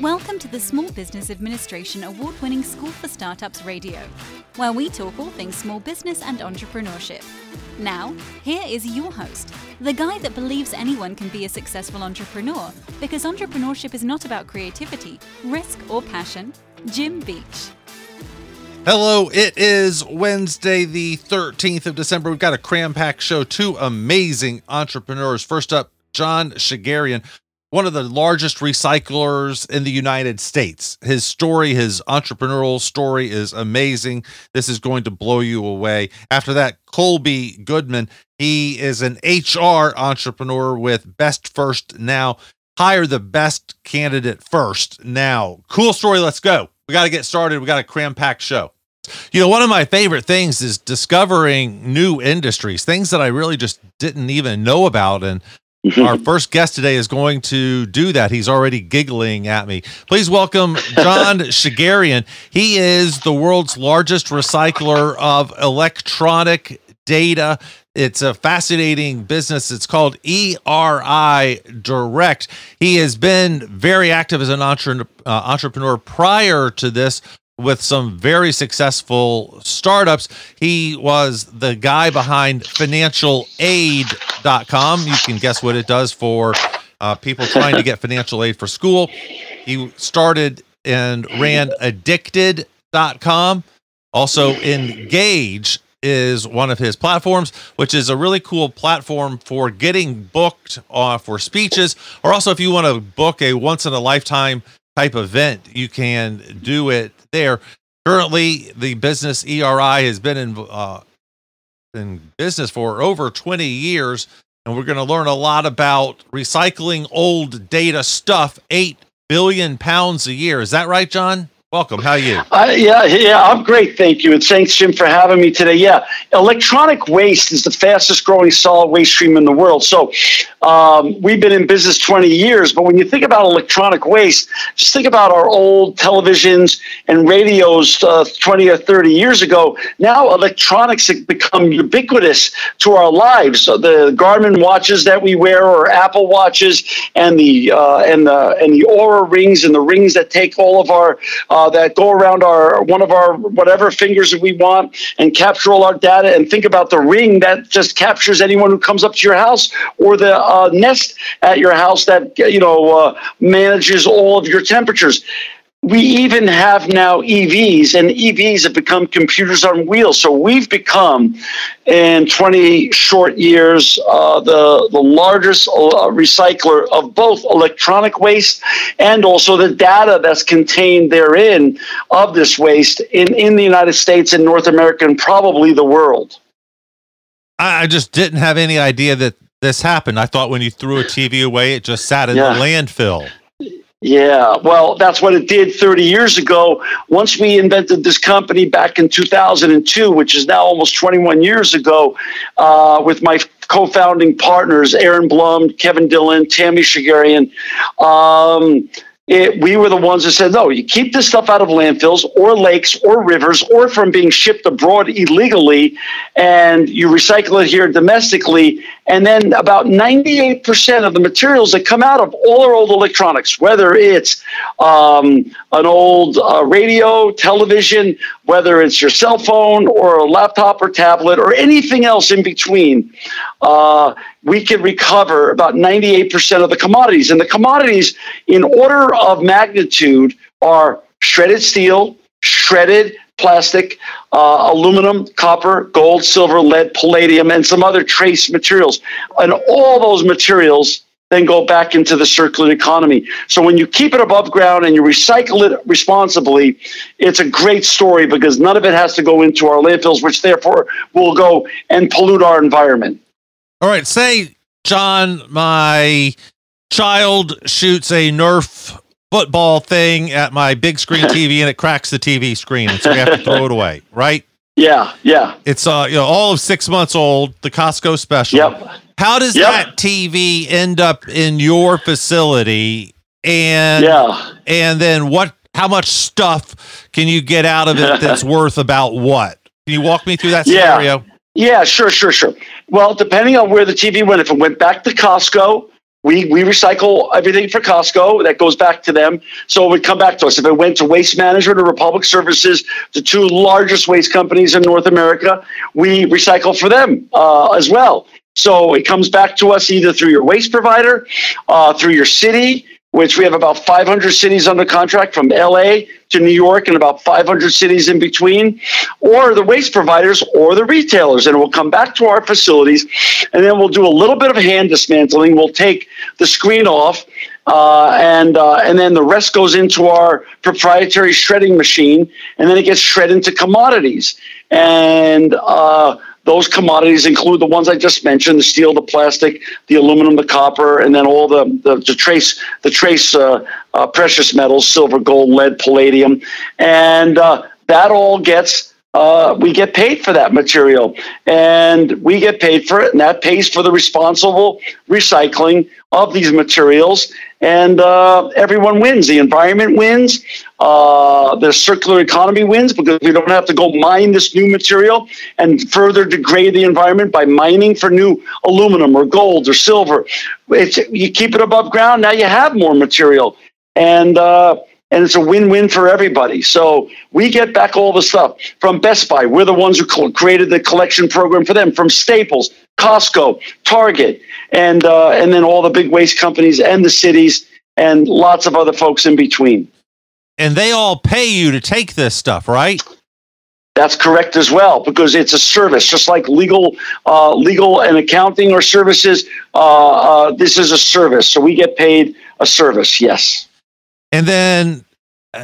Welcome to the Small Business Administration award winning School for Startups Radio, where we talk all things small business and entrepreneurship. Now, here is your host, the guy that believes anyone can be a successful entrepreneur because entrepreneurship is not about creativity, risk, or passion, Jim Beach. Hello, it is Wednesday, the 13th of December. We've got a cram pack show. Two amazing entrepreneurs. First up, John Shegerian, one of the largest recyclers in the United States. His story, his entrepreneurial story is amazing. This is going to blow you away. After that, Kolby Goodman. He is an HR entrepreneur with Best First Now. Hire the best candidate first now. Cool story. Let's go. We got to get started. We got a cram pack show. You know, one of my favorite things is discovering new industries, things that I really just didn't even know about. And our first guest today is going to do that. He's already giggling at me. Please welcome John Shegerian. He is the world's largest recycler of electronic data. It's a fascinating business. It's called ERI Direct. He has been very active as an entre- uh, entrepreneur prior to this with some very successful startups. He was the guy behind financialaid.com. You can guess what it does for uh, people trying to get financial aid for school. He started and ran addicted.com. Also, Engage is one of his platforms, which is a really cool platform for getting booked uh, for speeches, or also if you want to book a once in a lifetime type event, you can do it there. Currently, the business ERI has been in uh, in business for over 20 years, and we're going to learn a lot about recycling old data stuff. Eight billion pounds a year. Is that right, John? Welcome. How are you? Uh, yeah, yeah, I'm great. Thank you. And thanks, Jim, for having me today. Yeah, electronic waste is the fastest growing solid waste stream in the world. So um, we've been in business 20 years, but when you think about electronic waste, just think about our old televisions and radios uh, 20 or 30 years ago. Now electronics have become ubiquitous to our lives. So the Garmin watches that we wear, or Apple watches, and the uh, and the and the Oura rings, and the rings that take all of our uh, that go around our one of our whatever fingers we want and capture all our data and think about the ring that just captures anyone who comes up to your house or the uh, nest at your house that you know uh, manages all of your temperatures we even have now EVs, and EVs have become computers on wheels. So we've become, in 20 short years, uh, the, the largest uh, recycler of both electronic waste and also the data that's contained therein of this waste in, in the United States and North America and probably the world. I just didn't have any idea that this happened. I thought when you threw a TV away, it just sat in yeah. the landfill. Yeah, well, that's what it did 30 years ago. Once we invented this company back in 2002, which is now almost 21 years ago, uh, with my co founding partners, Aaron Blum, Kevin Dillon, Tammy Shegerian. Um, it, we were the ones that said, no, you keep this stuff out of landfills or lakes or rivers or from being shipped abroad illegally, and you recycle it here domestically. And then about 98% of the materials that come out of all our old electronics, whether it's um, an old uh, radio, television, whether it's your cell phone or a laptop or tablet or anything else in between, uh, we can recover about 98% of the commodities. And the commodities, in order of magnitude, are shredded steel, shredded plastic, uh, aluminum, copper, gold, silver, lead, palladium, and some other trace materials. And all those materials then go back into the circular economy. So when you keep it above ground and you recycle it responsibly, it's a great story because none of it has to go into our landfills, which therefore will go and pollute our environment. All right, say John, my child shoots a Nerf football thing at my big screen TV and it cracks the TV screen, and so we have to throw it away, right? Yeah, yeah. It's uh, you know, all of six months old. The Costco special. Yep. How does Yep. that TV end up in your facility? And Yeah. and then what? How much stuff can you get out of it that's worth about what? Can you walk me through that scenario? Yeah. scenario? Yeah, sure, sure, sure. Well, depending on where the TV went, if it went back to Costco, we, we recycle everything for Costco. That goes back to them. So it would come back to us. If it went to Waste Management or Republic Services, the two largest waste companies in North America, we recycle for them uh, as well. So it comes back to us either through your waste provider, uh, through your city, which we have about 500 cities under contract from LA to New York and about 500 cities in between, or the waste providers or the retailers. And it will come back to our facilities, and then we'll do a little bit of hand dismantling. We'll take the screen off. Uh, and uh, and then the rest goes into our proprietary shredding machine, and then it gets shredded into commodities. And uh, those commodities include the ones I just mentioned: the steel, the plastic, the aluminum, the copper, and then all the the, the trace the trace uh, uh, precious metals: silver, gold, lead, palladium, and uh, that all gets. Uh, we get paid for that material, and we get paid for it, and that pays for the responsible recycling of these materials. And uh, everyone wins. The environment wins. Uh, the circular economy wins because we don't have to go mine this new material and further degrade the environment by mining for new aluminum or gold or silver. It's, you keep it above ground, now you have more material. And uh, and it's a win-win for everybody. So we get back all the stuff from Best Buy. We're the ones who created the collection program for them. From Staples, Costco, Target, and uh, and then all the big waste companies and the cities and lots of other folks in between. And they all pay you to take this stuff, right? That's correct as well because it's a service, just like legal, uh, legal and accounting or services. Uh, uh, this is a service, so we get paid a service. Yes. And then,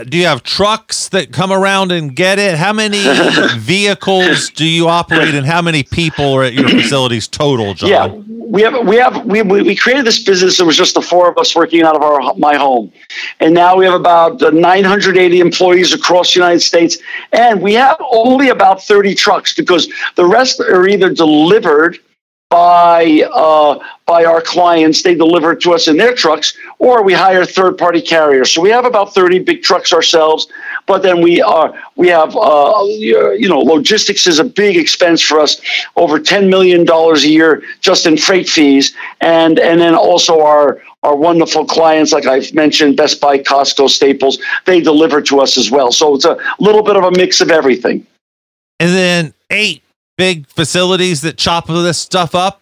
do you have trucks that come around and get it? How many vehicles do you operate, and how many people are at your facilities total, John? Yeah, we have we have we, we we created this business. It was just the four of us working out of our my home, and now we have about uh, 980 employees across the United States, and we have only about 30 trucks because the rest are either delivered by uh, by our clients. They deliver it to us in their trucks, or we hire third party carriers. So we have about 30 big trucks ourselves, but then we are we have uh, you know logistics is a big expense for us, over 10 million dollars a year just in freight fees, and and then also our our wonderful clients, like I've mentioned, Best Buy, Costco, Staples, they deliver to us as well. So it's a little bit of a mix of everything. And then eight big facilities that chop this stuff up.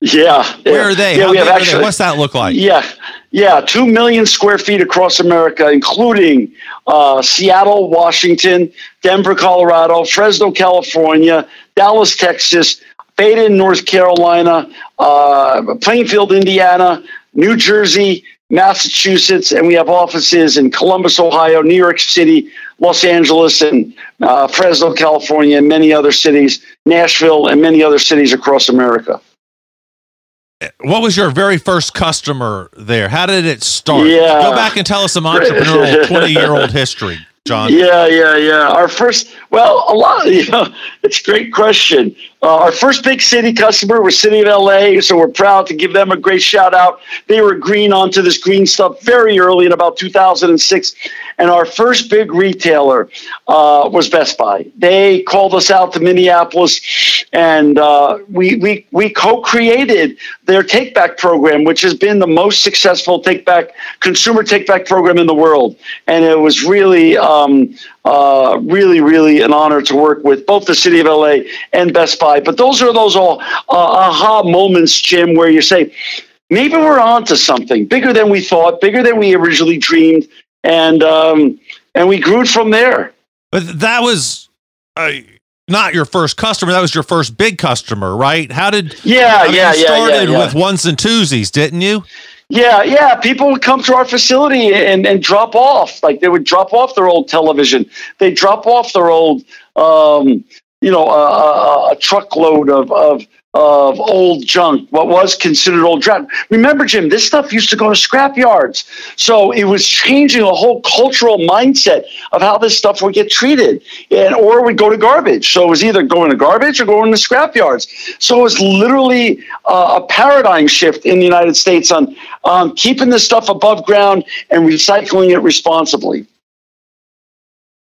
Yeah. Where yeah. are they? Yeah, How we have actually. What's that look like? Yeah, yeah, two million square feet across America, including uh, Seattle, Washington, Denver, Colorado, Fresno, California, Dallas, Texas, Baden, North Carolina, uh, Plainfield, Indiana, New Jersey, Massachusetts, and we have offices in Columbus, Ohio, New York City, Los Angeles, and uh, Fresno, California, and many other cities, Nashville, and many other cities across America. What was your very first customer there? How did it start? Yeah. Go back and tell us some entrepreneurial 20 year old history, John. Yeah, yeah, yeah. Our first, well, a lot. You know, it's a great question. Uh, our first big city customer was City of LA, so we're proud to give them a great shout out. They were green onto this green stuff very early in about 2006, and our first big retailer uh, was Best Buy. They called us out to Minneapolis, and uh, we we we co-created their take back program, which has been the most successful take back consumer take back program in the world, and it was really. Um, uh, really, really an honor to work with both the city of LA and Best Buy. But those are those all uh, aha moments, Jim, where you say, maybe we're on to something bigger than we thought, bigger than we originally dreamed, and um, and we grew it from there. But that was uh, not your first customer. That was your first big customer, right? How did Yeah, I mean, yeah, you yeah, started yeah, yeah. with ones and twosies, didn't you? Yeah, yeah. People would come to our facility and, and drop off. Like they would drop off their old television. They drop off their old, um, you know, a, a, a truckload of, of of old junk, what was considered old junk. Remember, Jim, this stuff used to go to scrap yards. So it was changing a whole cultural mindset of how this stuff would get treated, and or would go to garbage. So it was either going to garbage or going to scrap yards. So it was literally uh, a paradigm shift in the United States on um, keeping this stuff above ground and recycling it responsibly.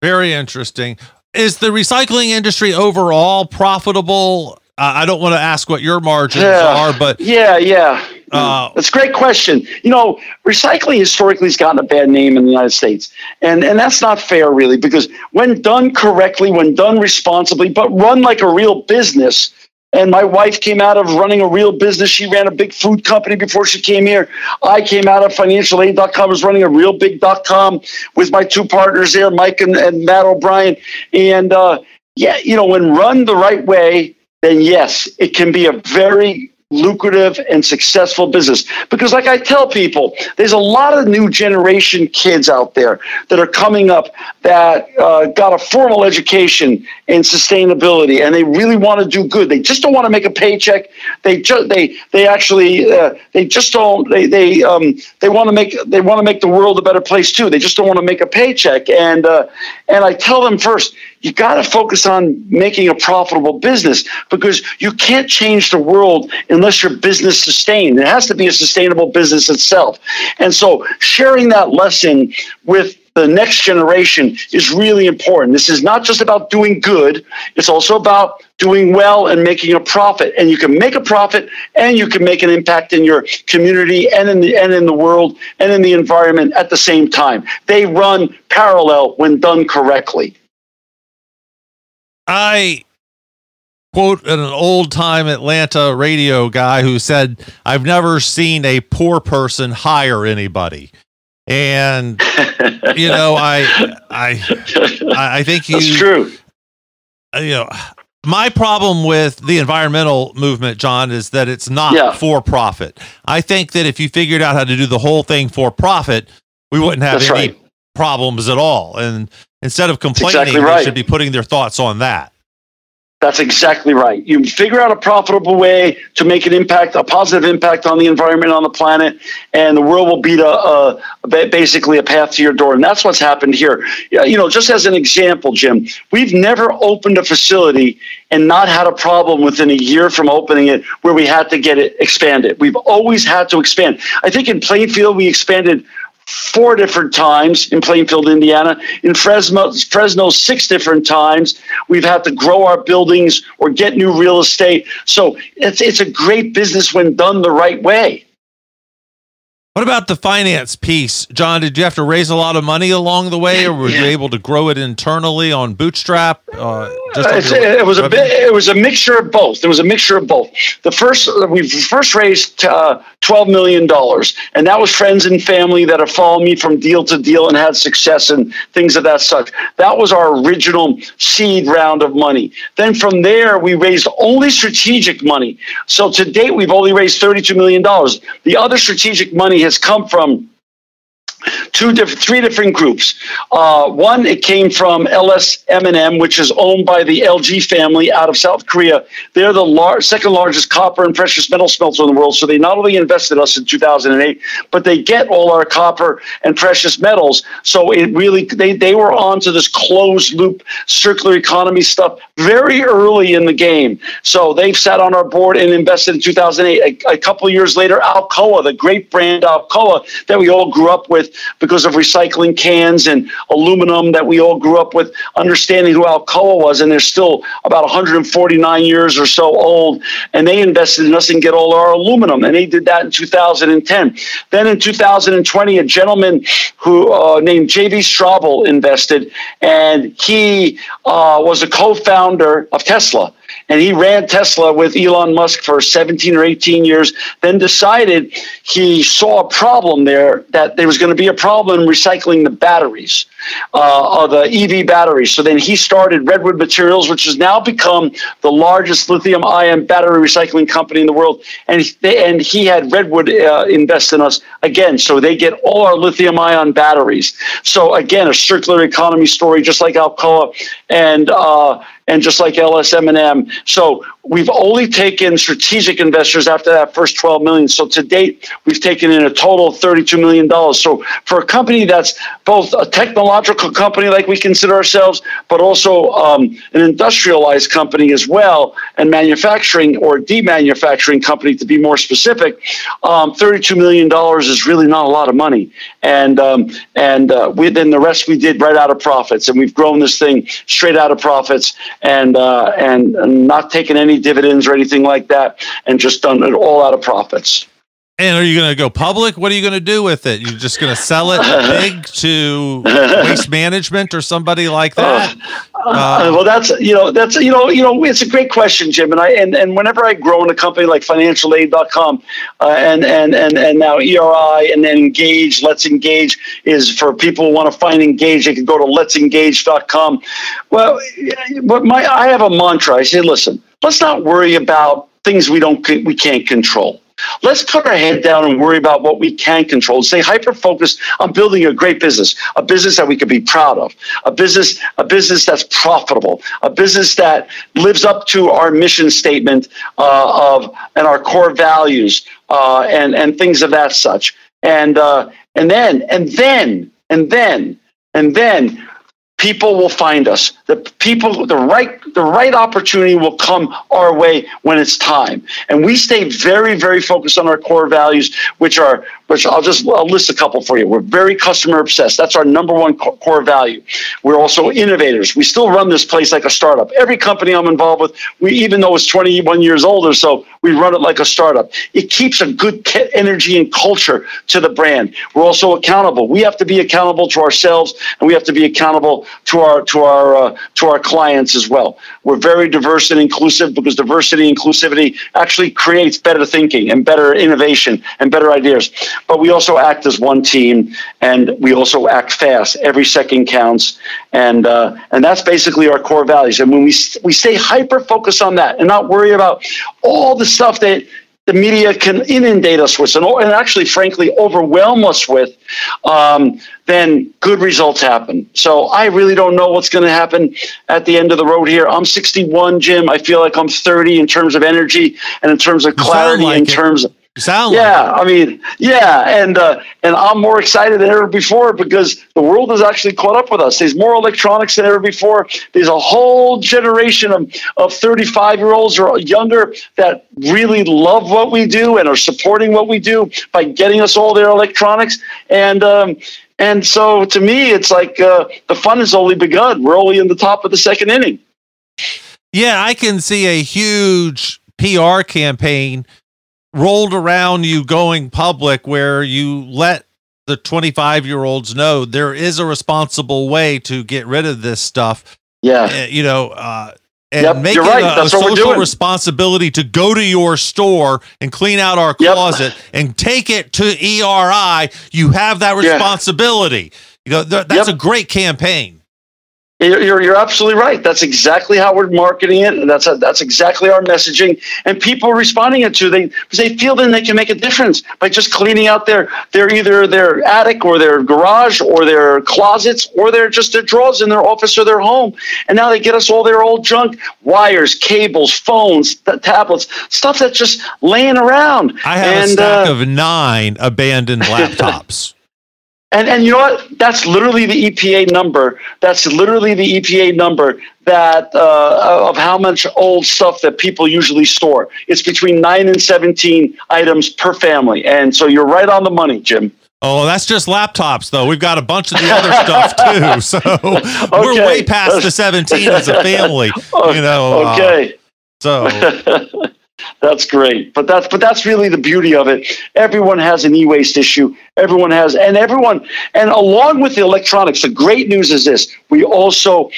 Very interesting. Is the recycling industry overall profitable? Uh, I don't want to ask what your margins Yeah. are, but Yeah, yeah. Uh, That's a great question. You know, recycling historically has gotten a bad name in the United States. And and that's not fair really because when done correctly, when done responsibly, but run like a real business. And my wife came out of running a real business. She ran a big food company before she came here. I came out of financialaid.com, was running a real big dot com with my two partners there, Mike and, and Matt O'Brien. And uh, yeah, you know, when run the right way, then yes, it can be a very lucrative and successful business. Because, like I tell people, there's a lot of new generation kids out there that are coming up that uh, got a formal education in sustainability and they really want to do good. They just don't want to make a paycheck. They just they they actually uh, they just don't they they um, they want to make they want to make the world a better place too. They just don't want to make a paycheck. And uh, and I tell them first, you got to focus on making a profitable business because you can't change the world unless your business sustained. It has to be a sustainable business itself. And so sharing that lesson with the next generation is really important. This is not just about doing good, it's also about doing well and making a profit. And you can make a profit and you can make an impact in your community and in the and in the world and in the environment at the same time. They run parallel when done correctly. I quote an old time Atlanta radio guy who said, I've never seen a poor person hire anybody. And you know, I I I think you That's true. uh, you know my problem with the environmental movement john is that it's not Yeah. for profit i think that if you figured out how to do the whole thing for profit we wouldn't have That's any right. problems at all and instead of complaining exactly they should be putting their thoughts on that That's exactly right. You figure out a profitable way to make an impact, a positive impact on the environment, on the planet, and the world will be the, uh, ba- basically a path to your door. And that's what's happened here. You know, just as an example, Jim, we've never opened a facility and not had a problem within a year from opening it where we had to get it expanded. We've always had to expand. I think in Plainfield, we expanded four different times in Plainfield, Indiana. In Fresno, Fresno, six different times. We've had to grow our buildings or get new real estate. So it's it's a great business when done the right way. What about the finance piece john did you have to raise a lot of money along the way or were you able to grow it internally on bootstrap uh, just on It's- your it was a bit. It was a mixture of both. There was a mixture of both. The first we first raised uh, twelve million dollars, and that was friends and family that have followed me from deal to deal and had success and things of that such. That was our original seed round of money. Then from there, we raised only strategic money. So to date, we've only raised thirty-two million dollars. The other strategic money has come from two different, three different groups. Uh, one, it came from LS MnM, which is owned by the LG family out of South Korea. They're the lar- second largest copper and precious metal smelter in the world. So they not only invested us in 2008, but they get all our copper and precious metals. So it really, they, they were onto this closed loop circular economy stuff very early in the game. So they've sat on our board and invested in 2008. A, a couple years later, Alcoa, the great brand Alcoa that we all grew up with because of recycling cans and aluminum that we all grew up with, understanding who Alcoa was. And they're still about 149 years or so old. And they invested in us and get all our aluminum. And they did that in 2010. Then in 2020, a gentleman who uh, named J.B. Straubel invested, and he uh, was a co-founder of Tesla. And he ran Tesla with Elon Musk for 17 or 18 years, then decided he saw a problem there that there was going to be a problem in recycling the batteries, uh, of the EV batteries. So then he started Redwood Materials, which has now become the largest lithium ion battery recycling company in the world. And he, they, and he had Redwood uh, invest in us again. So they get all our lithium ion batteries. So again, a circular economy story, just like Alcoa and, uh, and just like LSMnM. So we've only taken strategic investors after that first 12 million. So to date, we've taken in a total of 32 million dollars. So for a company that's both a technological company like we consider ourselves, but also um, an industrialized company as well, and manufacturing or demanufacturing company to be more specific, um, 32 million dollars is really not a lot of money. And um, and uh, the rest we did right out of profits, and we've grown this thing straight out of profits, and uh, and not taken any dividends or anything like that, and just done it all out of profits. And are you going to go public? What are you going to do with it? You're just going to sell it big to waste management or somebody like that? Uh, uh, well, that's you know that's you know you know it's a great question, Jim. And I and, and whenever I grow in a company like FinancialAid.com uh, and and and and now ERI and then Engage, Let's Engage is for people who want to find Engage. They can go to Let'sEngage.com. Well, but my I have a mantra. I say, listen, let's not worry about things we don't we can't control Let's put our head down and worry about what we can control. Stay hyper focused on building a great business, a business that we can be proud of, a business, a business that's profitable, a business that lives up to our mission statement uh, of and our core values uh, and and things of that such. And uh, and then and then and then and then people will find us. The people the right the right opportunity will come our way when it's time. And we stay very very focused on our core values which are which I'll just I'll list a couple for you. We're very customer obsessed. That's our number one core value. We're also innovators. We still run this place like a startup. Every company I'm involved with, we even though it's 21 years old or so, we run it like a startup. It keeps a good energy and culture to the brand. We're also accountable. We have to be accountable to ourselves, and we have to be accountable to our to our uh, to our clients as well. We're very diverse and inclusive because diversity and inclusivity actually creates better thinking and better innovation and better ideas but we also act as one team and we also act fast. Every second counts. And, uh, and that's basically our core values. And when we, we stay hyper focused on that and not worry about all the stuff that the media can inundate us with and, and actually, frankly, overwhelm us with, um, then good results happen. So I really don't know what's going to happen at the end of the road here. I'm 61, Jim. I feel like I'm 30 in terms of energy and in terms of clarity, like in it. terms of sound yeah, like I mean, yeah, and uh, and I'm more excited than ever before because the world has actually caught up with us. There's more electronics than ever before. There's a whole generation of, of 35 year olds or younger that really love what we do and are supporting what we do by getting us all their electronics. And um, and so to me, it's like uh, the fun has only begun. We're only in the top of the second inning. Yeah, I can see a huge PR campaign rolled around you going public where you let the 25 year olds know there is a responsible way to get rid of this stuff. Yeah. Uh, you know, uh, and yep, make it right. a, a social responsibility to go to your store and clean out our closet yep. and take it to ERI. You have that responsibility. Yeah. You know, th- that's yep. a great campaign. You're, you're absolutely right. That's exactly how we're marketing it. And that's a, that's exactly our messaging. And people are responding it to they because they feel then they can make a difference by just cleaning out their their either their attic or their garage or their closets or their just their drawers in their office or their home. And now they get us all their old junk, wires, cables, phones, tablets, stuff that's just laying around. I have and, a stack uh, of nine abandoned laptops. And and you know what? That's literally the EPA number. That's literally the EPA number that uh, of how much old stuff that people usually store. It's between nine and seventeen items per family. And so you're right on the money, Jim. Oh, that's just laptops, though. We've got a bunch of the other stuff too. So okay. we're way past the 17 as a family. You know. Uh, okay. Uh, so that's great. But that's but that's really the beauty of it. Everyone has an e-waste issue. Everyone has and everyone and along with the electronics, the great news is this. We also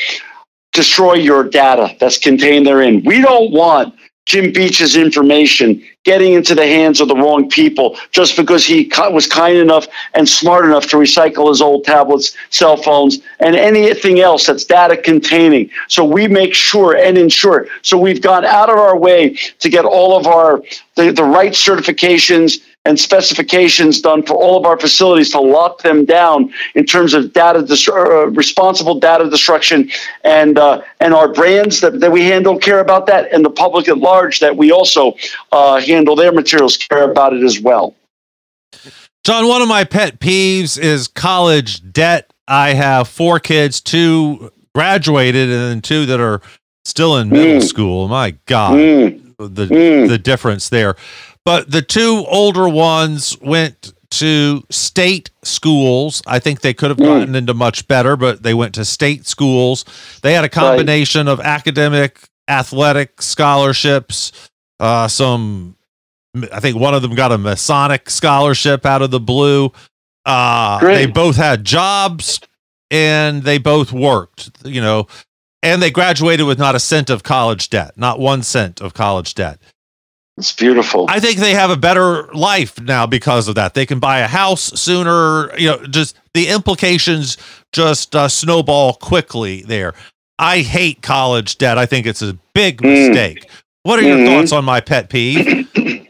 destroy your data that's contained therein. We don't want Jim Beach's information getting into the hands of the wrong people just because he was kind enough and smart enough to recycle his old tablets, cell phones, and anything else that's data containing. So we make sure and ensure. So we've gone out of our way to get all of our the, the right certifications and specifications done for all of our facilities to lock them down in terms of data uh, responsible data destruction and uh, and our brands that, that we handle care about that and the public at large that we also uh, handle their materials care about it as well john one of my pet peeves is college debt i have four kids two graduated and two that are still in middle mm. school my god mm. the mm. the difference there but the two older ones went to state schools. I think they could have hmm. gotten mm. into much better, but they went to state schools. They had a combination right. of academic, athletic scholarships, uh, some, I think one of them got a Masonic scholarship out of the blue. Uh, they both had jobs and they both worked, you know, and they graduated with not a cent of college debt, not one cent of college debt. It's beautiful. I think they have a better life now because of that. They can buy a house sooner. You know, just the implications just uh, snowball quickly there. I hate college debt. I think it's a big mm. mistake. What are your mm-hmm. thoughts on my pet peeve?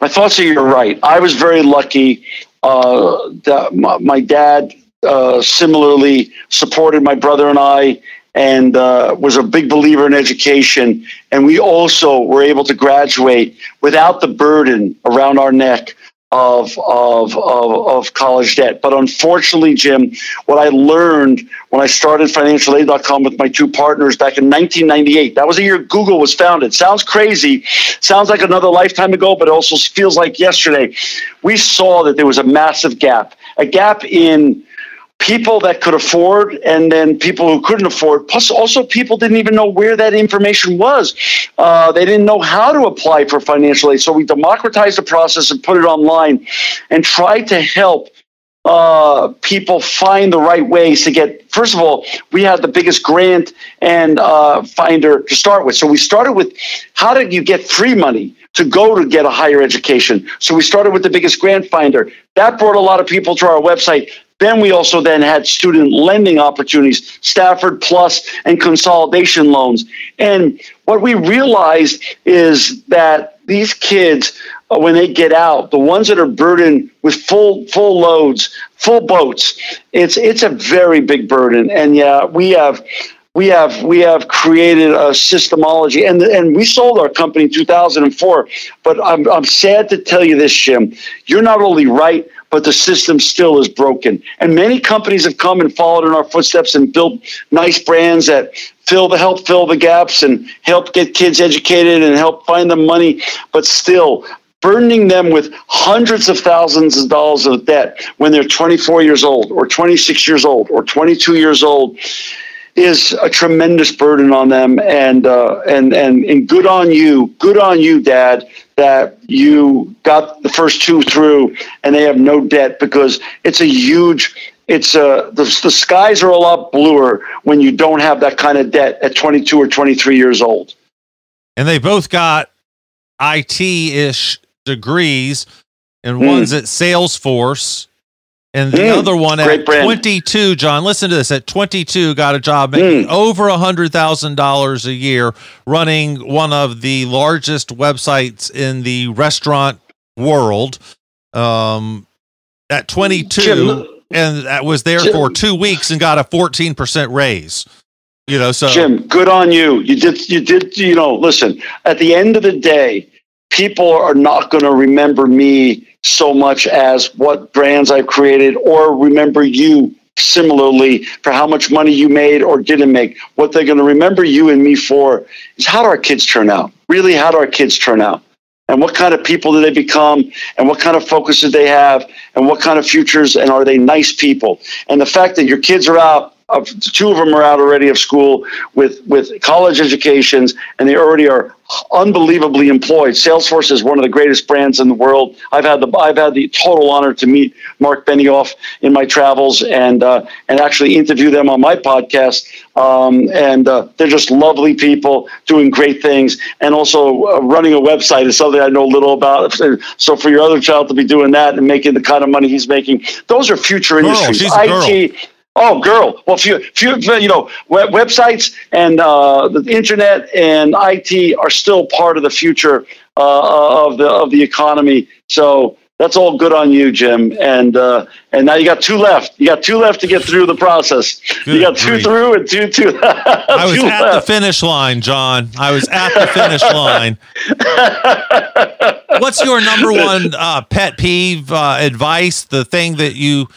my thoughts are you're right. I was very lucky uh, that my, my dad uh, similarly supported my brother and I and uh, was a big believer in education. And we also were able to graduate without the burden around our neck of, of, of, of, college debt. But unfortunately, Jim, what I learned when I started financialaid.com with my two partners back in 1998, that was the year Google was founded. Sounds crazy, sounds like another lifetime ago, but also feels like yesterday. We saw that there was a massive gap, a gap in people that could afford and then people who couldn't afford. Plus also people didn't even know where that information was. Uh, they didn't know how to apply for financial aid. So we democratized the process and put it online and tried to help uh, people find the right ways to get first of all we had the biggest grant and uh, finder to start with. So we started with how did you get free money to go to get a higher education? So we started with the biggest grant finder. That brought a lot of people to our website then we also then had student lending opportunities, Stafford Plus and consolidation loans. And what we realized is that these kids, uh, when they get out, the ones that are burdened with full full loads, full boats, it's it's a very big burden. And yeah, we have we have we have created a systemology and and we sold our company in 2004 but I'm, I'm sad to tell you this jim you're not only right but the system still is broken. And many companies have come and followed in our footsteps and built nice brands that fill the help fill the gaps and help get kids educated and help find them money. But still, burdening them with hundreds of thousands of dollars of debt when they're 24 years old or 26 years old or 22 years old is a tremendous burden on them. And uh, and and and good on you good on you dad that you got the first two through and they have no debt because it's a huge it's uh the, the skies are a lot bluer when you don't have that kind of debt at 22 or 23 years old. And they both got IT-ish degrees and mm. one's at Salesforce and the mm, other one at brand. 22, John, listen to this. At 22, got a job making mm. over a $100,000 a year running one of the largest websites in the restaurant world. Um, at 22, Jim, and that was there Jim, for two weeks and got a 14% raise. You know, so Jim, good on you. You did, you did, you know, listen, at the end of the day, people are not going to remember me so much as what brands I've created or remember you similarly for how much money you made or didn't make. What they're going to remember you and me for is how do our kids turn out? Really, how do our kids turn out? And what kind of people do they become? And what kind of focus do they have? And what kind of futures? And are they nice people? And the fact that your kids are out of two of them are out already of school with with college educations, and they already are unbelievably employed. Salesforce is one of the greatest brands in the world. I've had the I've had the total honor to meet Mark Benioff in my travels and uh, and actually interview them on my podcast. Um, and uh, they're just lovely people doing great things, and also uh, running a website is something I know little about. So for your other child to be doing that and making the kind of money he's making, those are future industries. Girl, IT Oh, girl. Well, few, few, you know, web, websites and uh, the internet and IT are still part of the future uh, of the of the economy. So that's all good on you, Jim. And uh, and now you got two left. You got two left to get through the process. Good you got two grief. through and two two. I was at left. the finish line, John. I was at the finish line. What's your number one uh, pet peeve uh, advice? The thing that you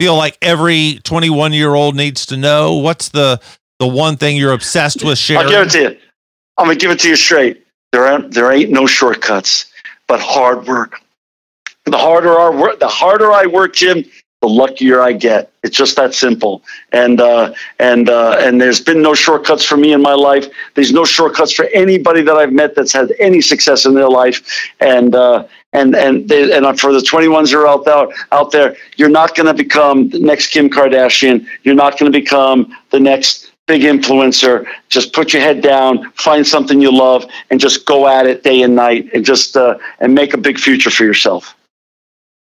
feel like every 21 year old needs to know? What's the the one thing you're obsessed with sharing? I'll give it to you. I'm gonna give it to you straight. There aren't there ain't no shortcuts, but hard work the harder our work, the harder I work, Jim, the luckier I get. It's just that simple. And uh, and uh, and there's been no shortcuts for me in my life. There's no shortcuts for anybody that I've met that's had any success in their life. And uh, and and they, and for the 21s who are out there, out there, you're not going to become the next Kim Kardashian. You're not going to become the next big influencer. Just put your head down, find something you love, and just go at it day and night, and just uh, and make a big future for yourself.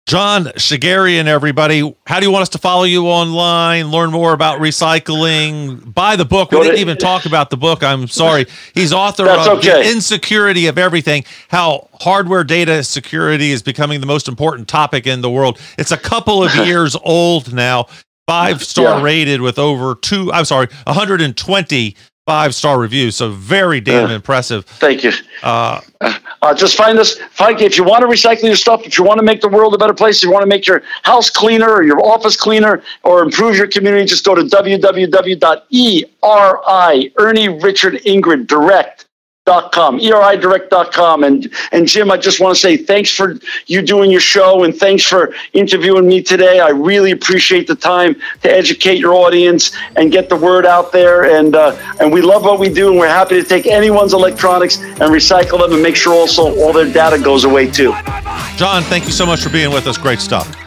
John Shegerian, everybody. How do you want us to follow you online, learn more about recycling, buy the book? We didn't even talk about the book. I'm sorry. He's author of okay. The Insecurity of Everything, how hardware data security is becoming the most important topic in the world. It's a couple of years old now, five star yeah. rated with over two, I'm sorry, 120 five star review. So very damn uh, impressive. Thank you. Uh, uh, just find us. Find if you want to recycle your stuff. If you want to make the world a better place. If you want to make your house cleaner or your office cleaner or improve your community, just go to www.eri Ernie Richard Ingrid Direct com, eridirect.com. And, and Jim, I just want to say thanks for you doing your show and thanks for interviewing me today. I really appreciate the time to educate your audience and get the word out there. And, uh, and we love what we do and we're happy to take anyone's electronics and recycle them and make sure also all their data goes away too. John, thank you so much for being with us. Great stuff.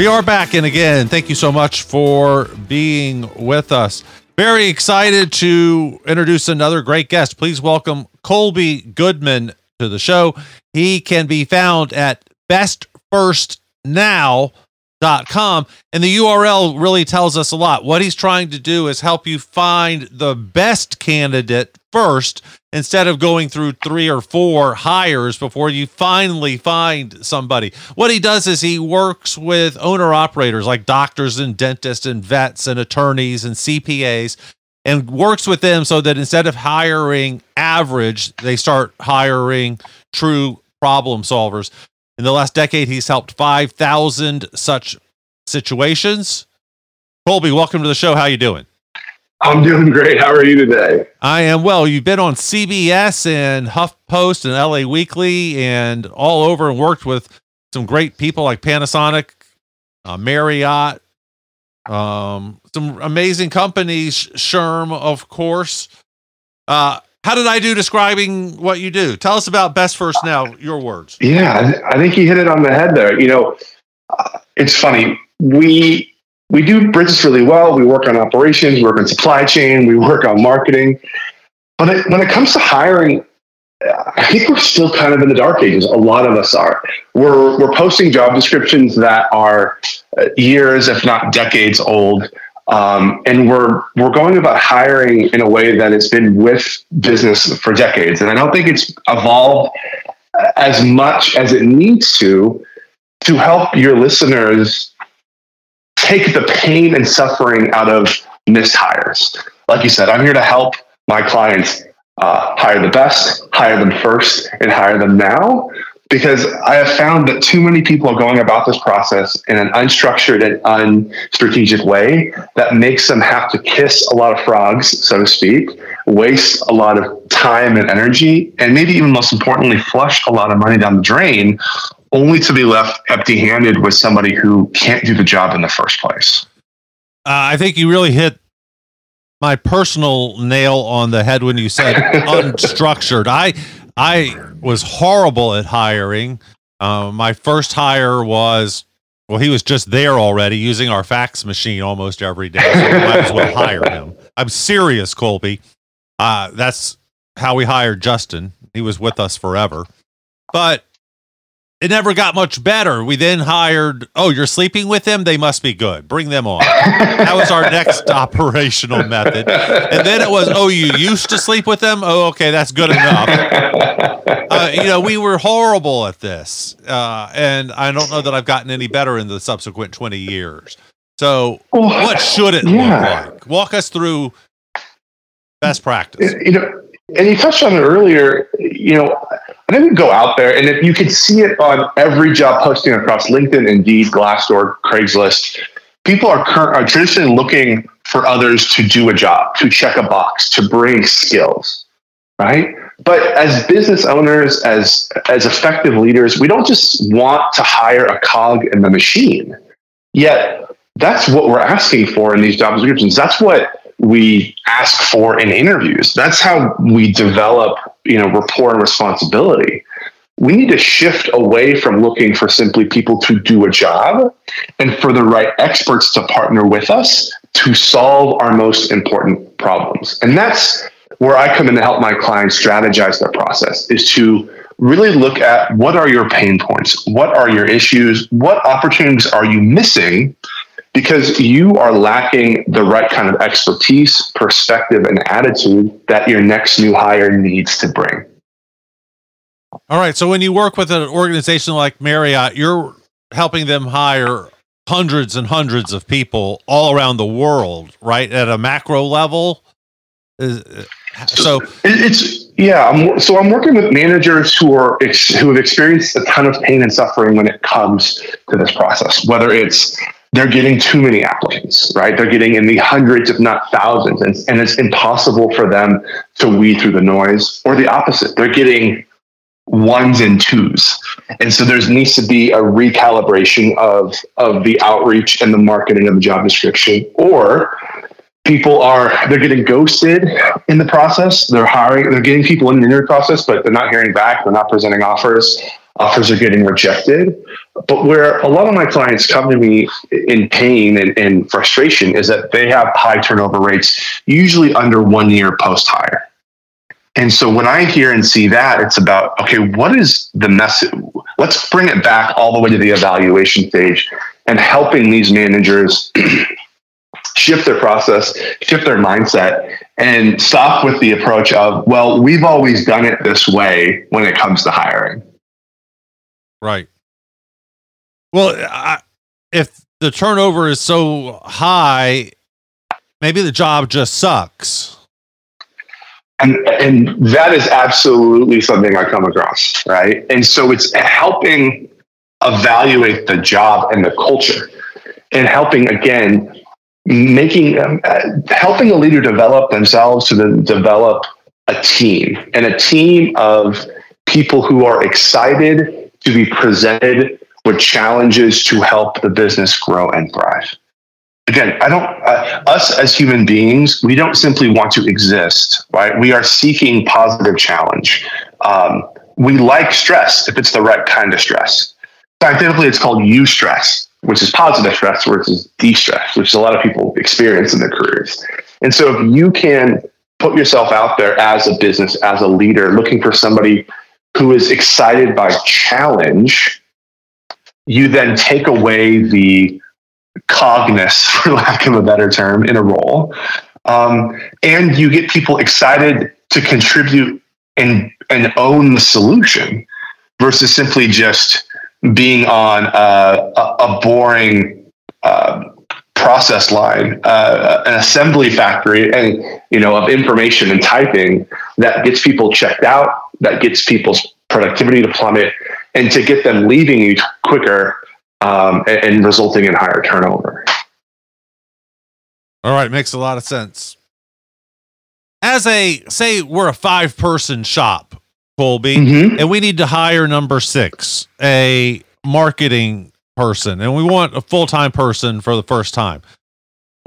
We are back and again. Thank you so much for being with us. Very excited to introduce another great guest. Please welcome Kolby Goodman to the show. He can be found at bestfirstnow.com. And the URL really tells us a lot. What he's trying to do is help you find the best candidate first instead of going through three or four hires before you finally find somebody. What he does is he works with owner operators like doctors and dentists and vets and attorneys and CPAs and works with them so that instead of hiring average, they start hiring true problem solvers. In the last decade, he's helped 5,000 such situations. Kolby, welcome to the show. How you doing? I'm doing great. How are you today? I am well. You've been on CBS and HuffPost and LA Weekly and all over and worked with some great people like Panasonic, uh, Marriott, um, some amazing companies, SHRM, of course. Uh, how did I do describing what you do? Tell us about Best First Now, your words. Yeah, I think you hit it on the head there. You know, uh, it's funny. We we do business really well. We work on operations, we work on supply chain, we work on marketing. But it, when it comes to hiring, I think we're still kind of in the dark ages. A lot of us are. We're we're posting job descriptions that are uh, years, if not decades, old, um, and we're we're going about hiring in a way that has been with business for decades. And I don't think it's evolved as much as it needs to to help your listeners take the pain and suffering out of missed hires. Like you said, I'm here to help my clients uh, hire the best, hire them first, and hire them now. Because I have found that too many people are going about this process in an unstructured and unstrategic way that makes them have to kiss a lot of frogs, so to speak, waste a lot of time and energy, and maybe even most importantly, flush a lot of money down the drain only to be left empty handed with somebody who can't do the job in the first place. Uh, I think you really hit my personal nail on the head when you said unstructured. I I was horrible at hiring. Uh, my first hire was well, he was just there already using our fax machine almost every day. So might as well hire him. I'm serious, Kolby. Uh, that's how we hired Justin. He was with us forever, but it never got much better. We then hired, oh, you're sleeping with them? They must be good. Bring them on. that was our next operational method. And then it was, oh, you used to sleep with them? Oh, okay, that's good enough. Uh, you know, we were horrible at this. Uh, and I don't know that I've gotten any better in the subsequent 20 years. So, well, what should it yeah. look like? Walk us through best practice. You know, and you touched on it earlier. You know, I think go out there, and if you could see it on every job posting across LinkedIn, Indeed, Glassdoor, Craigslist, people are, cur- are traditionally looking for others to do a job, to check a box, to bring skills, right? But as business owners, as as effective leaders, we don't just want to hire a cog in the machine. Yet that's what we're asking for in these job descriptions. That's what we ask for in interviews. That's how we develop, you know, rapport and responsibility. We need to shift away from looking for simply people to do a job and for the right experts to partner with us to solve our most important problems. And that's where I come in to help my clients strategize their process is to really look at what are your pain points? What are your issues? What opportunities are you missing because you are lacking the right kind of expertise, perspective, and attitude that your next new hire needs to bring. All right. So when you work with an organization like Marriott, you're helping them hire hundreds and hundreds of people all around the world, right? At a macro level. Uh, so it's yeah. I'm, so I'm working with managers who are who have experienced a ton of pain and suffering when it comes to this process. Whether it's they're getting too many applicants, right? They're getting in the hundreds, if not thousands, and, and it's impossible for them to weed through the noise, or the opposite. They're getting ones and twos. And so there needs to be a recalibration of, of the outreach and the marketing of the job description, or people are they're getting ghosted in the process. They're hiring, they're getting people in the interview process, but they're not hearing back. They're not presenting offers offers are getting rejected. But where a lot of my clients come to me in pain and, and frustration is that they have high turnover rates, usually under one year post hire. And so when I hear and see that, it's about, okay, what is the message? Let's bring it back all the way to the evaluation stage and helping these managers shift their process, shift their mindset, and stop with the approach of, well, we've always done it this way when it comes to hiring. Right. Well, I, if the turnover is so high, maybe the job just sucks. And, and that is absolutely something I come across, right? And so it's helping evaluate the job and the culture and helping, again, making, um, uh, helping a leader develop themselves to the, develop a team and a team of people who are excited to be presented with challenges to help the business grow and thrive. Again, I don't, uh, us as human beings, we don't simply want to exist, right? We are seeking positive challenge. Um, we like stress if it's the right kind of stress. Scientifically, it's called eustress, which is positive stress versus distress, which a lot of people experience in their careers. And so if you can put yourself out there as a business, as a leader, looking for somebody who is excited by challenge, you then take away the cogness, for lack of a better term, in a role. Um, and you get people excited to contribute and, and own the solution versus simply just being on a, a, boring uh, process line, uh, an assembly factory, and you know of information and typing that gets people checked out, that gets people's productivity to plummet, and to get them leaving you quicker um, and, and resulting in higher turnover. All right, makes a lot of sense. As a say, we're a five person shop, Kolby, mm-hmm. and we need to hire number six, a marketing person, and we want a full time person for the first time.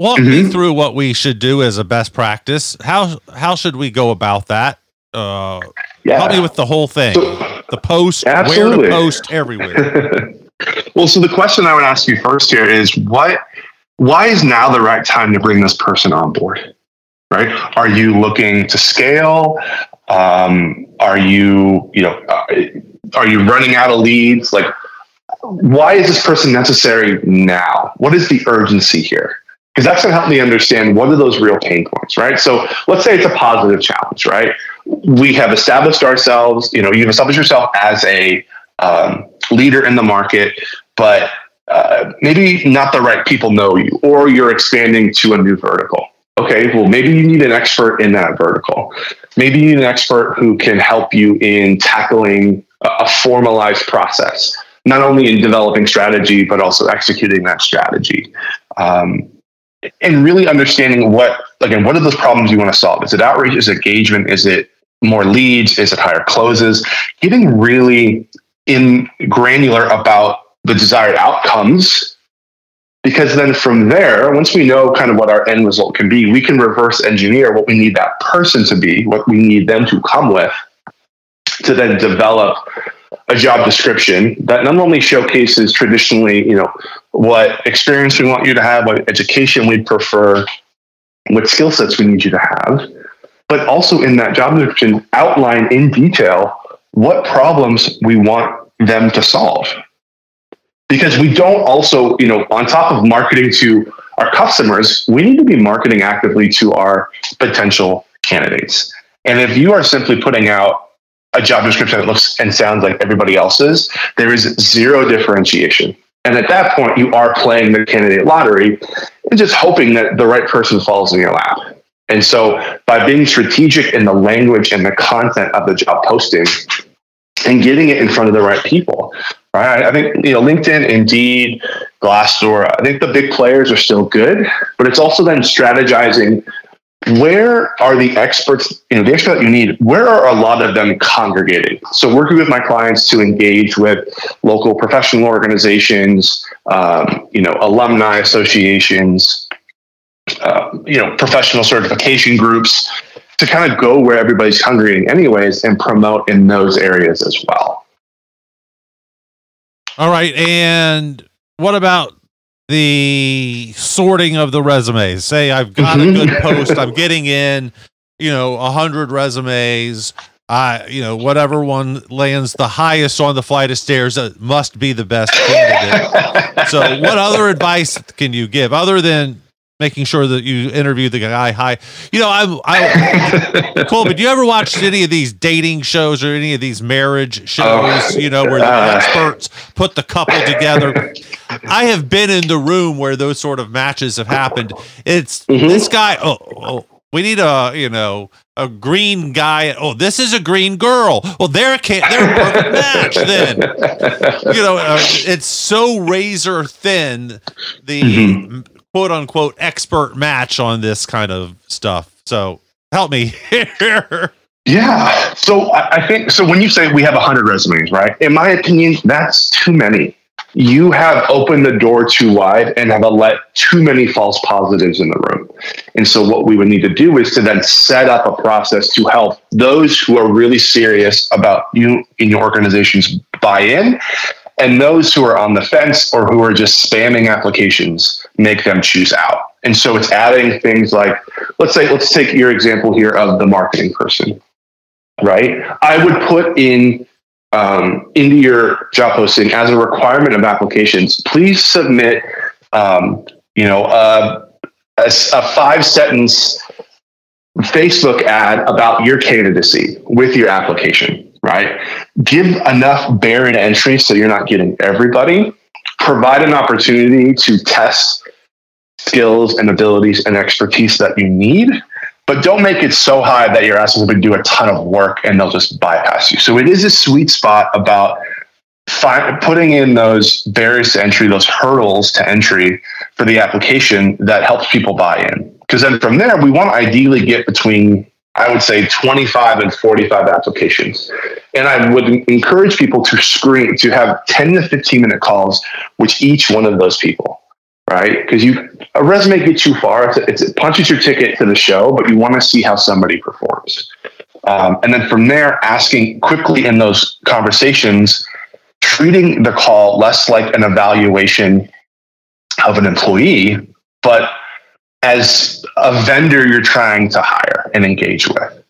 Walk mm-hmm. me through what we should do as a best practice. How how should we go about that? Uh, yeah. Help me with the whole thing. So, the post, absolutely. where to post everywhere. well, so the question I would ask you first here is what why is now the right time to bring this person on board? Right? Are you looking to scale? Um, are you, you know, uh, are you running out of leads? Like, why is this person necessary now? What is the urgency here? Because that's going to help me understand what are those real pain points, right? So let's say it's a positive challenge, right? We have established ourselves, you know, you've established yourself as a um, leader in the market, but uh, maybe not the right people know you, or you're expanding to a new vertical. Okay, well, maybe you need an expert in that vertical. Maybe you need an expert who can help you in tackling a formalized process, not only in developing strategy, but also executing that strategy. Um, and really understanding what, again, what are those problems you want to solve? Is it outreach? Is it engagement? Is it more leads? Is it higher closes? Getting really in granular about the desired outcomes because then from there once we know kind of what our end result can be we can reverse engineer what we need that person to be what we need them to come with to then develop a job description that not only showcases traditionally you know what experience we want you to have what education we'd prefer what skill sets we need you to have but also in that job description outline in detail what problems we want them to solve because we don't also, you know, on top of marketing to our customers, we need to be marketing actively to our potential candidates. And if you are simply putting out a job description that looks and sounds like everybody else's, there is zero differentiation. And at that point, you are playing the candidate lottery and just hoping that the right person falls in your lap. And so, by being strategic in the language and the content of the job posting and getting it in front of the right people, right? I think you know LinkedIn, Indeed, Glassdoor. I think the big players are still good, but it's also then strategizing where are the experts, you know, the expert that you need, where are a lot of them congregating? So working with my clients to engage with local professional organizations, um, you know, alumni associations, uh, you know, professional certification groups to kind of go where everybody's congregating anyways and promote in those areas as well. All right. And what about the sorting of the resumes? Say I've got mm-hmm. a good post, I'm getting in, you know, a hundred resumes. I, you know, whatever one lands the highest on the flight of stairs uh, must be the best candidate. so, what other advice can you give other than making sure that you interview the guy high. You know, I'm I Kolby, do you ever watch any of these dating shows or any of these marriage shows, oh, you know, where the uh, experts put the couple together? I have been in the room where those sort of matches have happened. It's mm-hmm. this guy, oh, oh, we need a, you know, a green guy. Oh, this is a green girl. Well, they're a can- they're a perfect match then. You know, uh, it's so razor thin the mm-hmm quote unquote expert match on this kind of stuff. So help me here. Yeah. So I think so. When you say we have 100 resumes, right? In my opinion, that's too many. You have opened the door too wide and have let too many false positives in the room. And so, what we would need to do is to then set up a process to help those who are really serious about you in your organization's buy in and those who are on the fence or who are just spamming applications make them choose out. And so it's adding things like, let's say, let's take your example here of the marketing person, right? I would put in um, into your job posting as a requirement of applications, please submit, um, you know, a, a, five sentence Facebook ad about your candidacy with your application right? Give enough barrier entry so you're not getting everybody. Provide an opportunity to test skills and abilities and expertise that you need, but don't make it so high that you're asking them to do a ton of work and they'll just bypass you. So it is a sweet spot about find, putting in those barriers to entry, those hurdles to entry for the application that helps people buy in. Because then from there, we want to ideally get between I would say 25 and 45 applications. And I would encourage people to screen, to have 10 to 15 minute calls with each one of those people, right? Because you a resume gets you far. It's, it punches your ticket to the show, but you want to see how somebody performs. Um, and then from there, asking quickly in those conversations, treating the call less like an evaluation of an employee, but as a vendor you're trying to hire and engage with.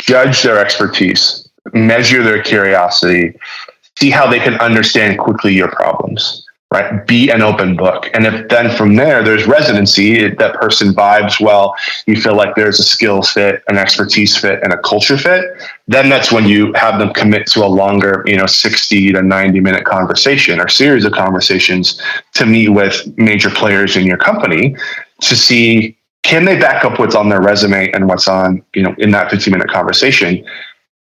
judge their expertise, measure their curiosity, see how they can understand quickly your problems right? Be an open book. And if then from there there's residency, that person vibes well, you feel like there's a skill fit, an expertise fit, and a culture fit, then that's when you have them commit to a longer, you know, 60 to 90 minute conversation or series of conversations to meet with major players in your company to see can they back up what's on their resume and what's on, you know, in that 15 minute conversation.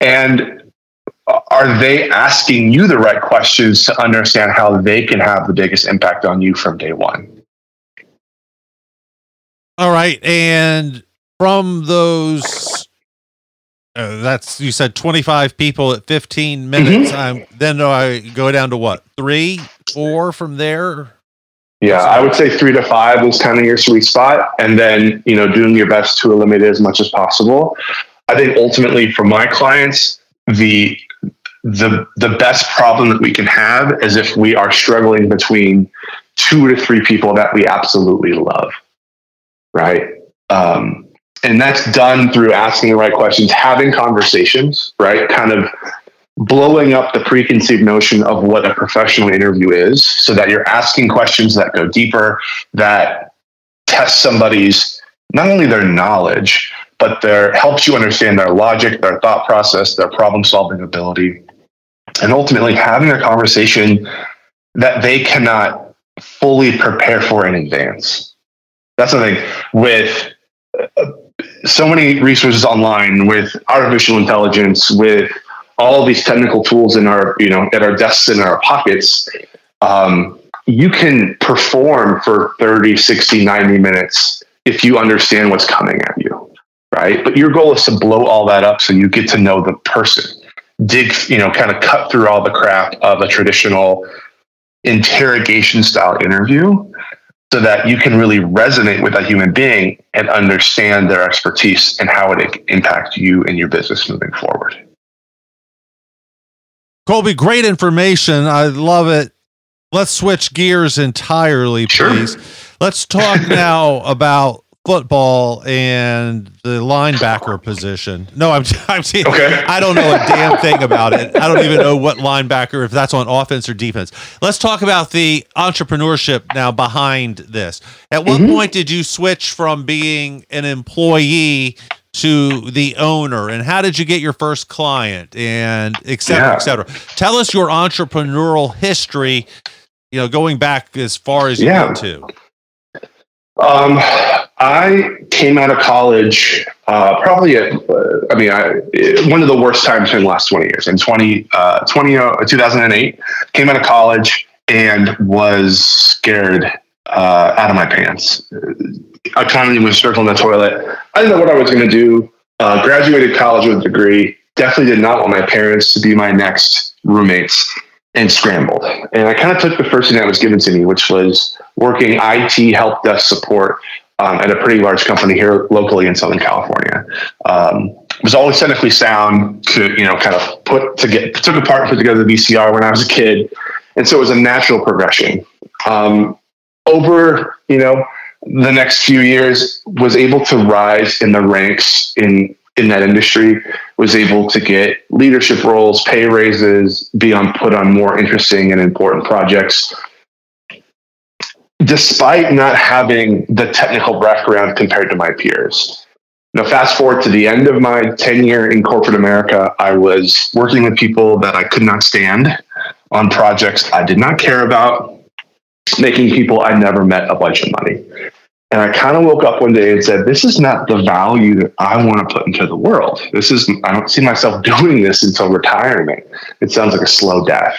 And are they asking you the right questions to understand how they can have the biggest impact on you from day one? All right. And from those, uh, that's you said 25 people at 15 minutes. Mm-hmm. then I go down to what? Three, four from there? Yeah, I would say three to five is kind of your sweet spot. And then, you know, doing your best to eliminate as much as possible. I think ultimately for my clients, the the the best problem that we can have is if we are struggling between two to three people that we absolutely love right? Um, and that's done through asking the right questions having conversations right? Kind of blowing up the preconceived notion of what a professional interview is so that you're asking questions that go deeper that test somebody's not only their knowledge but their helps you understand their logic their thought process their problem solving ability and ultimately having a conversation that they cannot fully prepare for in advance. That's the thing with uh, so many resources online, with artificial intelligence, with all these technical tools in our, you know, at our desks in our pockets. Um, you can perform for 30, 60, 90 minutes if you understand what's coming at you, right? But your goal is to blow all that up so you get to know the person dig, you know, kind of cut through all the crap of a traditional interrogation style interview so that you can really resonate with a human being and understand their expertise and how it impacts you and your business moving forward. Kolby, great information. I love it. Let's switch gears entirely, please. Sure. Let's talk now about football and the linebacker position. No, I'm, I'm okay. I don't know a damn thing about it. I don't even know what linebacker, if that's on offense or defense. Let's talk about the entrepreneurship now behind this. At what mm-hmm. point did you switch from being an employee to the owner and how did you get your first client and et cetera, yeah. et cetera? Tell us your entrepreneurial history, you know, going back as far as you yeah. to. Um, I came out of college uh, probably at, uh, I mean, I, one of the worst times in the last 20 years. In 20, uh, 20, uh, 2008, came out of college and was scared uh, out of my pants. Economy was circling the toilet. I didn't know what I was going to do. Uh, graduated college with a degree. Definitely did not want my parents to be my next roommates and scrambled. And I kind of took the first thing that was given to me, which was working IT help desk support um, at a pretty large company here locally in Southern California. Um, was always technically sound to you know kind of put to get took apart put together the VCR when I was a kid, and so it was a natural progression. Um, over you know the next few years, was able to rise in the ranks in in that industry. Was able to get leadership roles, pay raises, be on put on more interesting and important projects despite not having the technical background compared to my peers. Now, fast forward to the end of my tenure in corporate America, I was working with people that I could not stand on projects I did not care about, making people I never met a bunch of money. And I kind of woke up one day and said, This is not the value that I want to put into the world. This is, I don't see myself doing this until retirement. It sounds like a slow death.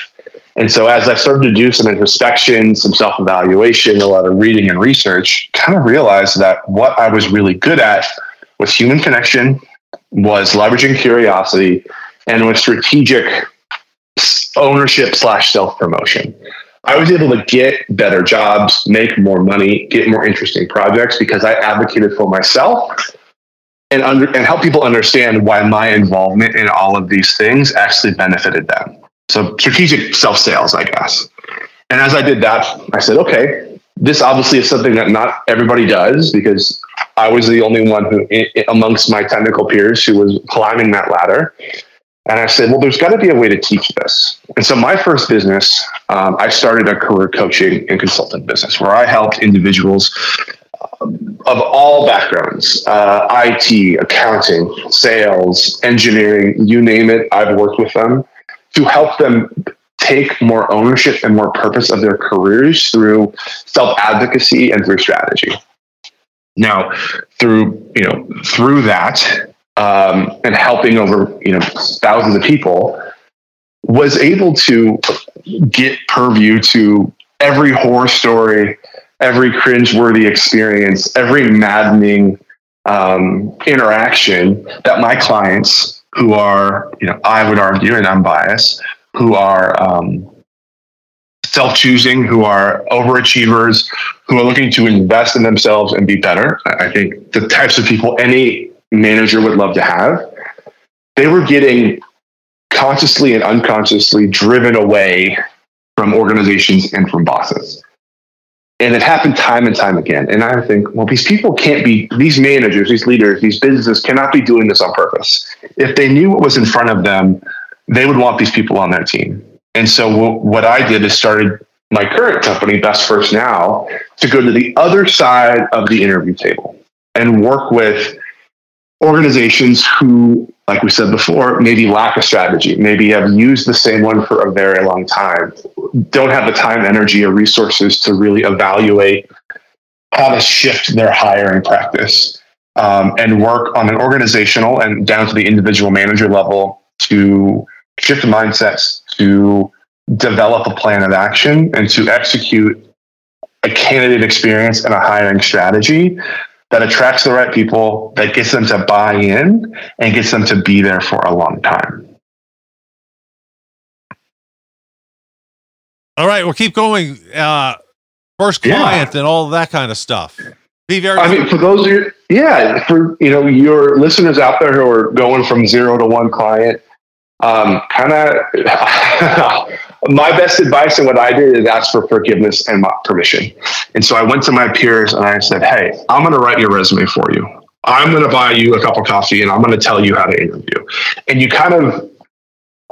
And so as I started to do some introspection, some self-evaluation, a lot of reading and research, kind of realized that what I was really good at was human connection, was leveraging curiosity, and was strategic ownership slash self-promotion. I was able to get better jobs, make more money, get more interesting projects because I advocated for myself and under, and help people understand why my involvement in all of these things actually benefited them. So strategic self sales, I guess. And as I did that, I said, okay, this obviously is something that not everybody does because I was the only one who, amongst my technical peers, who was climbing that ladder. And I said, well, there's got to be a way to teach this. And so my first business, um, I started a career coaching and consulting business where I helped individuals um, of all backgrounds uh, IT, accounting, sales, engineering, you name it, I've worked with them to help them take more ownership and more purpose of their careers through self advocacy and through strategy. Now, through you know through that, um, and helping over you know thousands of people, was able to get purview to every horror story, every cringeworthy experience, every maddening um, interaction that my clients, who are you know I would argue, and I'm biased, who are um, self choosing, who are overachievers, who are looking to invest in themselves and be better. I think the types of people any manager would love to have, they were getting consciously and unconsciously driven away from organizations and from bosses. And it happened time and time again. And I think, well, these people can't be, these managers, these leaders, these businesses cannot be doing this on purpose. If they knew what was in front of them, they would want these people on their team. And so what I did is started my current company, Best First Now, to go to the other side of the interview table and work with organizations who, like we said before, maybe lack a strategy, maybe have used the same one for a very long time, don't have the time, energy, or resources to really evaluate how to shift their hiring practice um, and work on an organizational and down to the individual manager level to shift mindsets, to develop a plan of action, and to execute a candidate experience and a hiring strategy that attracts the right people, that gets them to buy in and gets them to be there for a long time. All right, we'll keep going. Uh, first client yeah. and all that kind of stuff. Be very. I mean, for those of you, yeah, for you know your listeners out there who are going from zero to one client, um, kind of my best advice and what I did is ask for forgiveness and permission. And so I went to my peers and I said, Hey, I'm going to write your resume for you. I'm going to buy you a cup of coffee and I'm going to tell you how to interview. And you kind of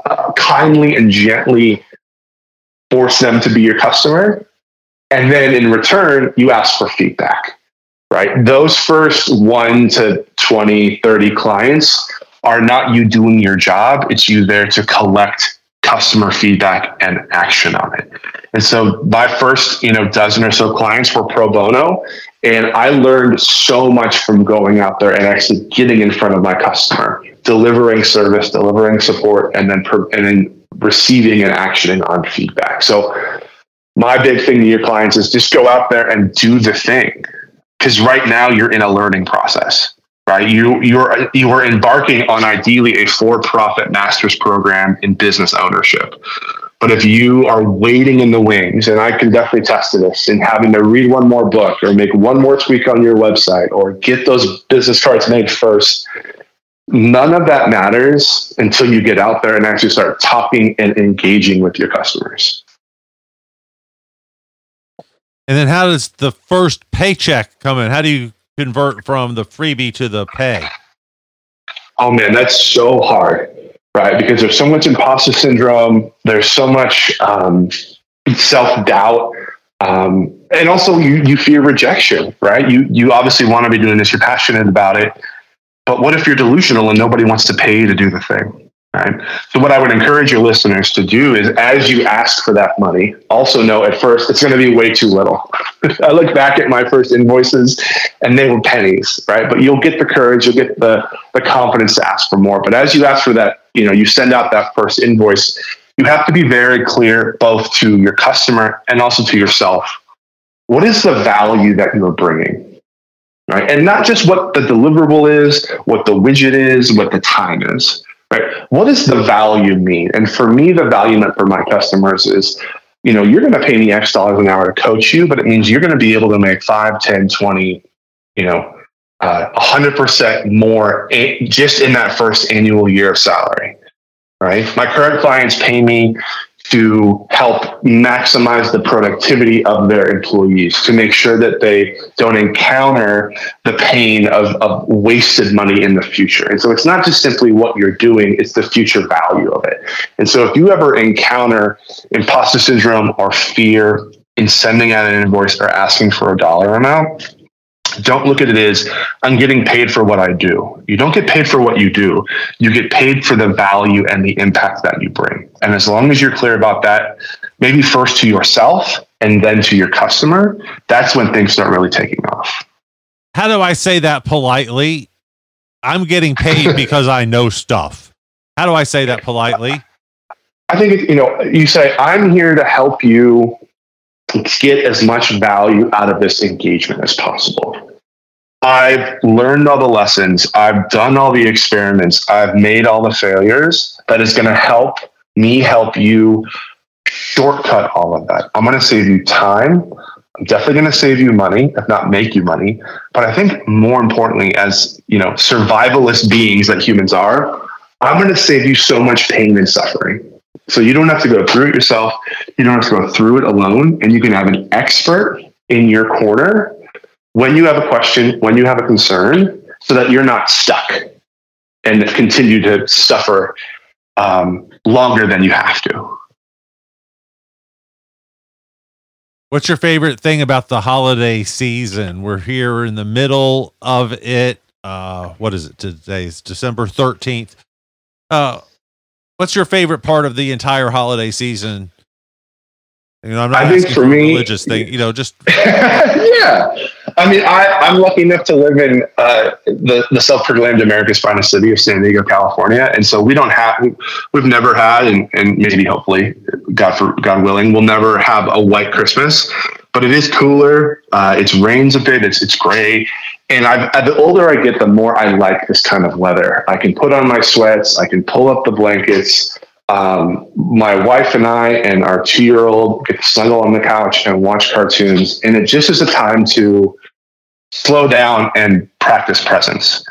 uh, kindly and gently force them to be your customer. And then in return, you ask for feedback, right? Those first one to 20, 30 clients are not you doing your job. It's you there to collect customer feedback and action on it. And so my first, you know, dozen or so clients were pro bono. And I learned so much from going out there and actually getting in front of my customer, delivering service, delivering support, and then per, and then receiving and actioning on feedback. So my big thing to your clients is just go out there and do the thing. Because right now you're in a learning process right? You you're you are embarking on ideally a for-profit master's program in business ownership. But if you are waiting in the wings, and I can definitely test to this, and having to read one more book or make one more tweak on your website or get those business cards made first, none of that matters until you get out there and actually start talking and engaging with your customers. And then how does the first paycheck come in? How do you convert from the freebie to the pay? Oh man, that's so hard, right? Because there's so much imposter syndrome. There's so much um, self doubt. Um, and also you, you fear rejection, right? You, you obviously want to be doing this. You're passionate about it, but what if you're delusional and nobody wants to pay you to do the thing? Right. So what I would encourage your listeners to do is as you ask for that money, also know at first it's going to be way too little. I look back at my first invoices and they were pennies, right? But you'll get the courage, you'll get the the confidence to ask for more. But as you ask for that, you know, you send out that first invoice, you have to be very clear both to your customer and also to yourself. What is the value that you're bringing? Right? And not just what the deliverable is, what the widget is, what the time is? What does the value mean? And for me, the value meant for my customers is, you know, you're going to pay me X dollars an hour to coach you, but it means you're going to be able to make 5, 10, 20, you know, uh, 100% more just in that first annual year of salary, right? My current clients pay me to help maximize the productivity of their employees, to make sure that they don't encounter the pain of, of wasted money in the future. And so it's not just simply what you're doing, it's the future value of it. And so if you ever encounter imposter syndrome or fear in sending out an invoice or asking for a dollar amount, don't look at it as I'm getting paid for what I do. You don't get paid for what you do. You get paid for the value and the impact that you bring. And as long as you're clear about that, maybe first to yourself and then to your customer, that's when things start really taking off. How do I say that politely? I'm getting paid because I know stuff. How do I say that politely? I think you know, you say I'm here to help you get as much value out of this engagement as possible. I've learned all the lessons. I've done all the experiments. I've made all the failures that is going to help me help you shortcut all of that. I'm going to save you time. I'm definitely going to save you money, if not make you money. But I think more importantly, as you know, survivalist beings that humans are, I'm going to save you so much pain and suffering. So you don't have to go through it yourself. You don't have to go through it alone. And you can have an expert in your corner when you have a question, when you have a concern, so that you're not stuck and continue to suffer um, longer than you have to. What's your favorite thing about the holiday season? We're here in the middle of it. Uh, what is it? Today is December 13th. Uh, what's your favorite part of the entire holiday season? You know, I'm not I think for me, religious thing. You know, just yeah. I mean, I, I'm lucky enough to live in uh, the the self-proclaimed America's finest city of San Diego, California, and so we don't have, we've never had, and, and maybe hopefully, God for God willing, we'll never have a white Christmas. But it is cooler. Uh, it rains a bit. It's it's gray, and I've, the older I get, the more I like this kind of weather. I can put on my sweats. I can pull up the blankets. Um, my wife and I and our two year old get to snuggle on the couch and watch cartoons. And it just is a time to slow down and practice presence.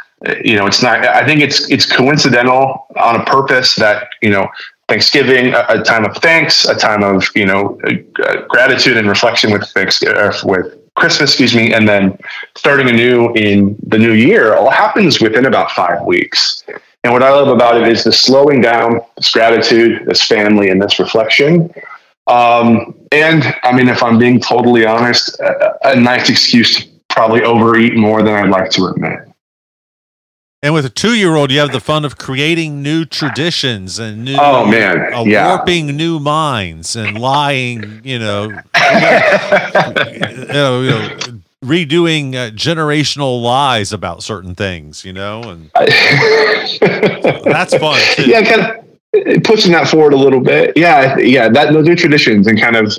You know, it's not, I think it's, it's coincidental on a purpose that, you know, Thanksgiving, a, a time of thanks, a time of, you know, uh, gratitude and reflection with, uh, with Christmas, excuse me, and then starting anew in the new year all happens within about five weeks. And what I love about it is the slowing down, this gratitude, this family, and this reflection. Um, and I mean, if I'm being totally honest, a, a nice excuse to probably overeat more than I'd like to admit. And with a two-year-old, you have the fun of creating new traditions and new, oh man, uh, yeah. warping new minds and lying. You know, you know, you know redoing uh, generational lies about certain things, you know, and that's fun. Too. Yeah, kind of pushing that forward a little bit. Yeah, yeah, that those new traditions and kind of.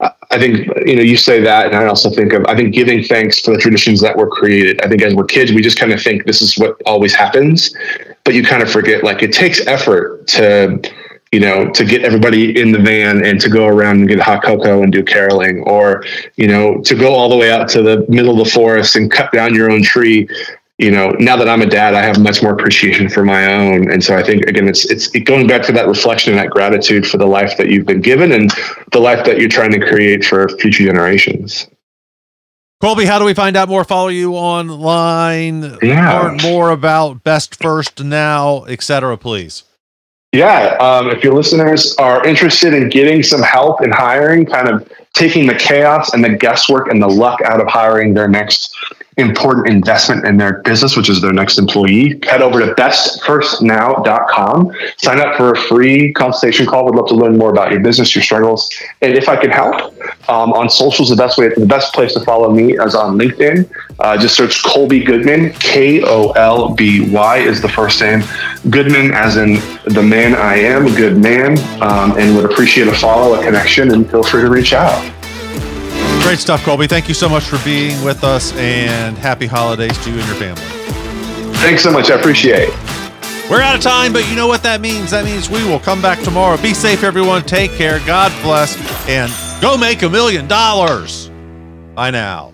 I think you know you say that, and I also think of I think giving thanks for the traditions that were created. I think as we're kids, we just kind of think this is what always happens, but you kind of forget like it takes effort to you know, to get everybody in the van and to go around and get hot cocoa and do caroling, or you know, to go all the way out to the middle of the forest and cut down your own tree. You know, now that I'm a dad, I have much more appreciation for my own, and so I think again, it's it's going back to that reflection and that gratitude for the life that you've been given and the life that you're trying to create for future generations. Kolby, how do we find out more? Follow you online, yeah. learn more about Best First Now, etc. Please. Yeah, um, if your listeners are interested in getting some help in hiring, kind of taking the chaos and the guesswork and the luck out of hiring their next important investment in their business, which is their next employee, head over to bestfirstnow.com. Sign up for a free consultation call. We'd love to learn more about your business, your struggles, and if I can help. Um, on socials, the best way, the best place to follow me is on LinkedIn. Uh, just search Kolby Goodman. K O L B Y is the first name. Goodman, as in the man I am, a good man, um, and would appreciate a follow, a connection, and feel free to reach out. Great stuff, Kolby. Thank you so much for being with us and happy holidays to you and your family. Thanks so much. I appreciate it. We're out of time, but you know what that means? That means we will come back tomorrow. Be safe, everyone. Take care. God bless. And go make a million dollars. Bye now.